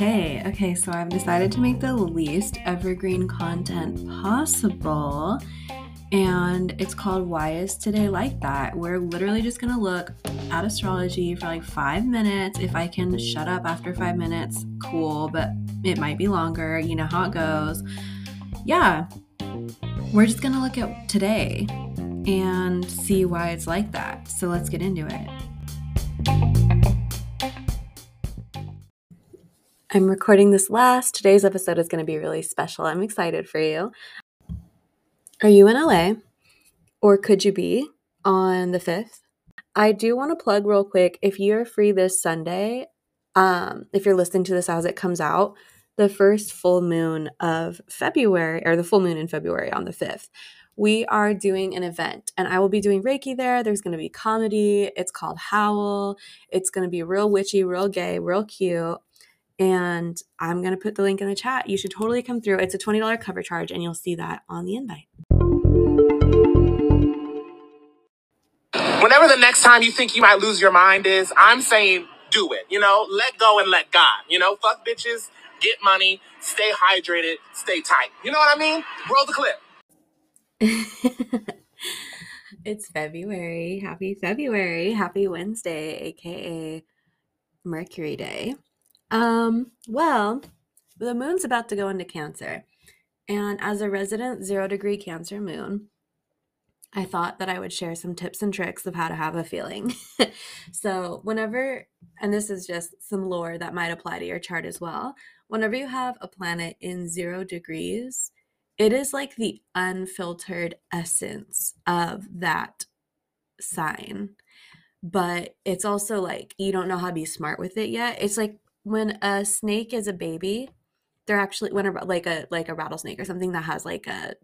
Hey, okay, so I've decided to make the least evergreen content possible. And it's called Why Is Today Like That? We're literally just gonna look at astrology for like five minutes. If I can shut up after five minutes, cool, but it might be longer. You know how it goes. Yeah, we're just gonna look at today and see why it's like that. So let's get into it. I'm recording this last. Today's episode is going to be really special. I'm excited for you. Are you in LA? Or could you be on the 5th? I do want to plug real quick if you're free this Sunday, um, if you're listening to this as it comes out, the first full moon of February, or the full moon in February on the 5th, we are doing an event and I will be doing Reiki there. There's going to be comedy. It's called Howl. It's going to be real witchy, real gay, real cute and I'm going to put the link in the chat. You should totally come through. It's a $20 cover charge, and you'll see that on the invite. Whenever the next time you think you might lose your mind is, I'm saying do it. You know, let go and let God. You know, fuck bitches, get money, stay hydrated, stay tight. You know what I mean? Roll the clip. it's February. Happy February. Happy Wednesday, aka Mercury Day. Um, well, the moon's about to go into Cancer. And as a resident zero degree Cancer moon, I thought that I would share some tips and tricks of how to have a feeling. so, whenever, and this is just some lore that might apply to your chart as well, whenever you have a planet in zero degrees, it is like the unfiltered essence of that sign. But it's also like you don't know how to be smart with it yet. It's like when a snake is a baby, they're actually when a, like a like a rattlesnake or something that has like a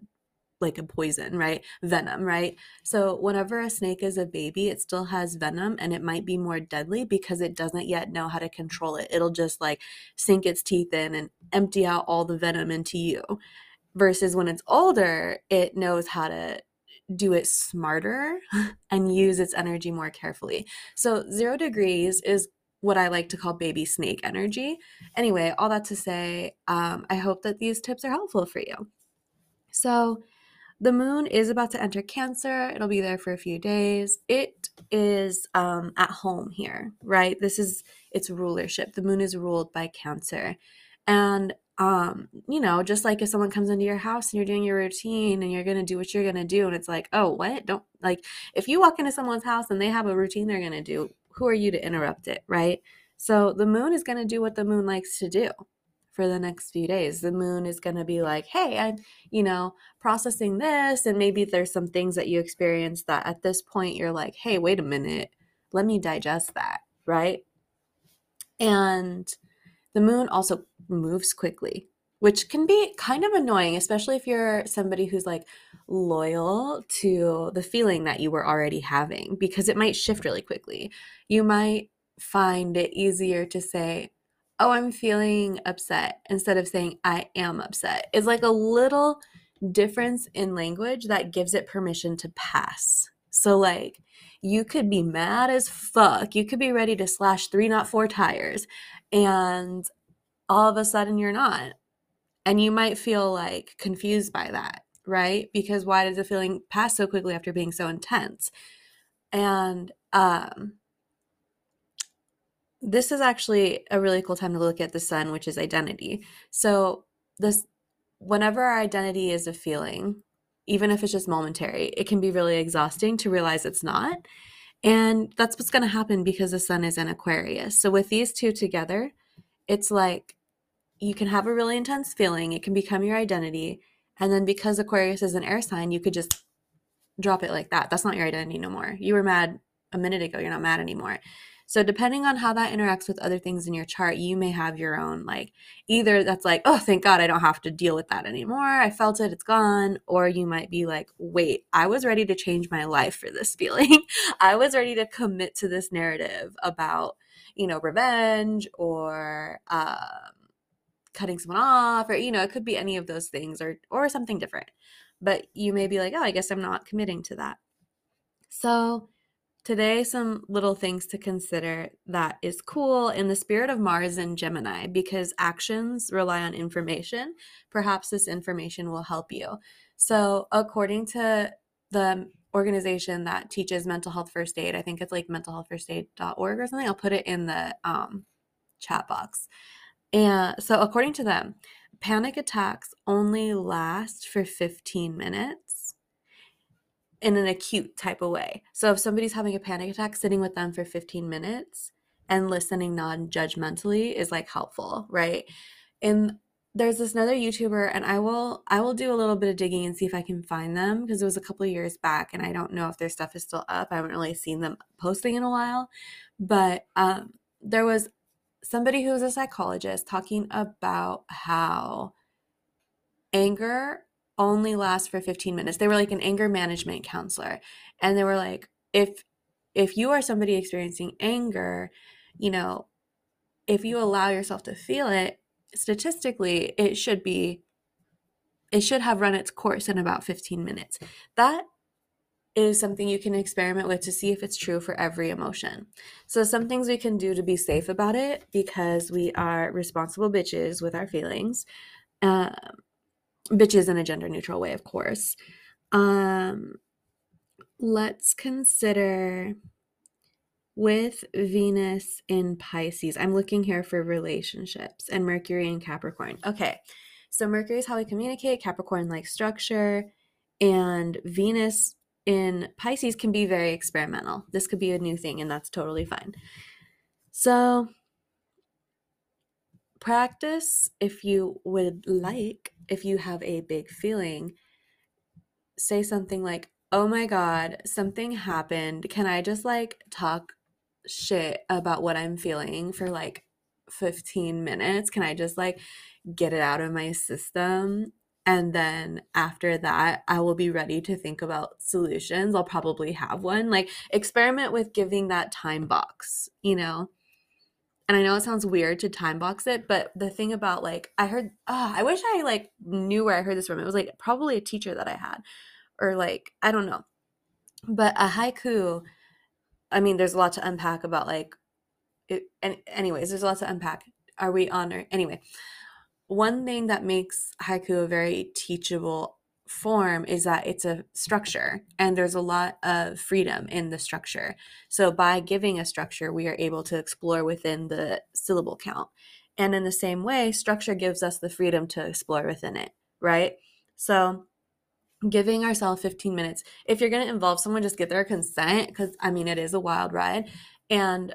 like a poison, right? Venom, right? So whenever a snake is a baby, it still has venom and it might be more deadly because it doesn't yet know how to control it. It'll just like sink its teeth in and empty out all the venom into you. Versus when it's older, it knows how to do it smarter and use its energy more carefully. So 0 degrees is what I like to call baby snake energy. Anyway, all that to say, um, I hope that these tips are helpful for you. So, the moon is about to enter Cancer. It'll be there for a few days. It is um, at home here, right? This is its rulership. The moon is ruled by Cancer. And, um, you know, just like if someone comes into your house and you're doing your routine and you're going to do what you're going to do, and it's like, oh, what? Don't like if you walk into someone's house and they have a routine they're going to do, who are you to interrupt it, right? So the moon is going to do what the moon likes to do for the next few days. The moon is going to be like, hey, I'm, you know, processing this. And maybe there's some things that you experience that at this point you're like, hey, wait a minute, let me digest that, right? And the moon also moves quickly, which can be kind of annoying, especially if you're somebody who's like loyal to the feeling that you were already having, because it might shift really quickly. You might find it easier to say, Oh, I'm feeling upset instead of saying, I am upset. It's like a little difference in language that gives it permission to pass. So, like, you could be mad as fuck. You could be ready to slash three, not four tires. And all of a sudden, you're not and you might feel like confused by that, right? Because why does the feeling pass so quickly after being so intense? And um, this is actually a really cool time to look at the sun, which is identity. So this whenever our identity is a feeling, even if it's just momentary, it can be really exhausting to realize it's not. And that's what's going to happen because the sun is in Aquarius. So with these two together, it's like you can have a really intense feeling, it can become your identity. And then because Aquarius is an air sign, you could just drop it like that. That's not your identity no more. You were mad a minute ago, you're not mad anymore. So, depending on how that interacts with other things in your chart, you may have your own, like, either that's like, oh, thank God I don't have to deal with that anymore. I felt it, it's gone. Or you might be like, wait, I was ready to change my life for this feeling. I was ready to commit to this narrative about, you know, revenge or, um, cutting someone off or you know it could be any of those things or or something different but you may be like oh i guess i'm not committing to that so today some little things to consider that is cool in the spirit of Mars and Gemini because actions rely on information. Perhaps this information will help you. So, according to the organization that teaches mental health first aid, I think it's like mentalhealthfirstaid.org or something. I'll put it in the um, chat box. And so, according to them, panic attacks only last for 15 minutes in an acute type of way. So if somebody's having a panic attack, sitting with them for 15 minutes and listening non-judgmentally is like helpful, right? And there's this another YouTuber and I will I will do a little bit of digging and see if I can find them because it was a couple years back and I don't know if their stuff is still up. I haven't really seen them posting in a while. But um there was somebody who was a psychologist talking about how anger only lasts for 15 minutes. They were like an anger management counselor. And they were like, if if you are somebody experiencing anger, you know, if you allow yourself to feel it, statistically, it should be it should have run its course in about 15 minutes. That is something you can experiment with to see if it's true for every emotion. So, some things we can do to be safe about it because we are responsible bitches with our feelings. Um, bitches in a gender neutral way, of course. Um, let's consider with Venus in Pisces. I'm looking here for relationships and Mercury in Capricorn. Okay, so Mercury is how we communicate, Capricorn like structure, and Venus in Pisces can be very experimental. This could be a new thing, and that's totally fine. So, practice if you would like, if you have a big feeling, say something like, Oh my God, something happened. Can I just like talk shit about what I'm feeling for like 15 minutes? Can I just like get it out of my system? And then after that, I will be ready to think about solutions. I'll probably have one. Like, experiment with giving that time box, you know? And I know it sounds weird to time box it, but the thing about like, I heard, oh, I wish I like knew where I heard this from. It was like probably a teacher that I had, or like, I don't know. But a haiku, I mean, there's a lot to unpack about like, it, and anyways, there's a lot to unpack. Are we on or anyway? one thing that makes haiku a very teachable form is that it's a structure and there's a lot of freedom in the structure. So by giving a structure, we are able to explore within the syllable count. And in the same way, structure gives us the freedom to explore within it, right? So giving ourselves 15 minutes. If you're going to involve someone, just get their consent because I mean, it is a wild ride. And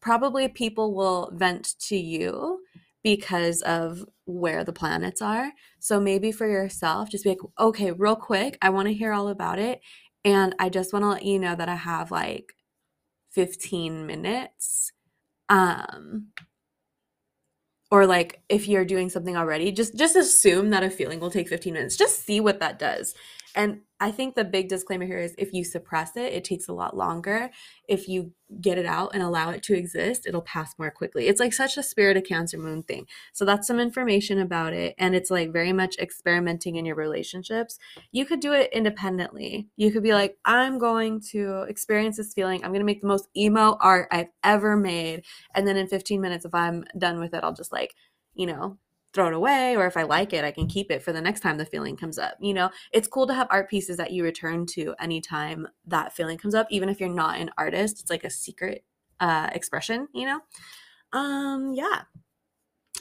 probably people will vent to you because of where the planets are. So maybe for yourself, just be like, okay, real quick, I want to hear all about it. And I just want to let you know that I have like 15 minutes. Um, or like if you're doing something already, just just assume that a feeling will take 15 minutes. Just see what that does. And I think the big disclaimer here is if you suppress it, it takes a lot longer. If you get it out and allow it to exist, it'll pass more quickly. It's like such a spirit of Cancer Moon thing. So that's some information about it. And it's like very much experimenting in your relationships. You could do it independently. You could be like, I'm going to experience this feeling. I'm going to make the most emo art I've ever made. And then in 15 minutes, if I'm done with it, I'll just like, you know, throw it away or if I like it, I can keep it for the next time the feeling comes up. You know, it's cool to have art pieces that you return to anytime that feeling comes up, even if you're not an artist. It's like a secret uh, expression, you know? Um, yeah.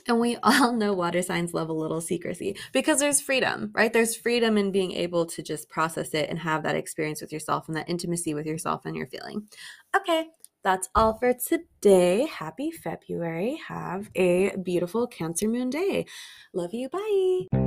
And we all know water signs love a little secrecy because there's freedom, right? There's freedom in being able to just process it and have that experience with yourself and that intimacy with yourself and your feeling. Okay, that's all for today. Happy February. Have a beautiful Cancer Moon day. Love you. Bye.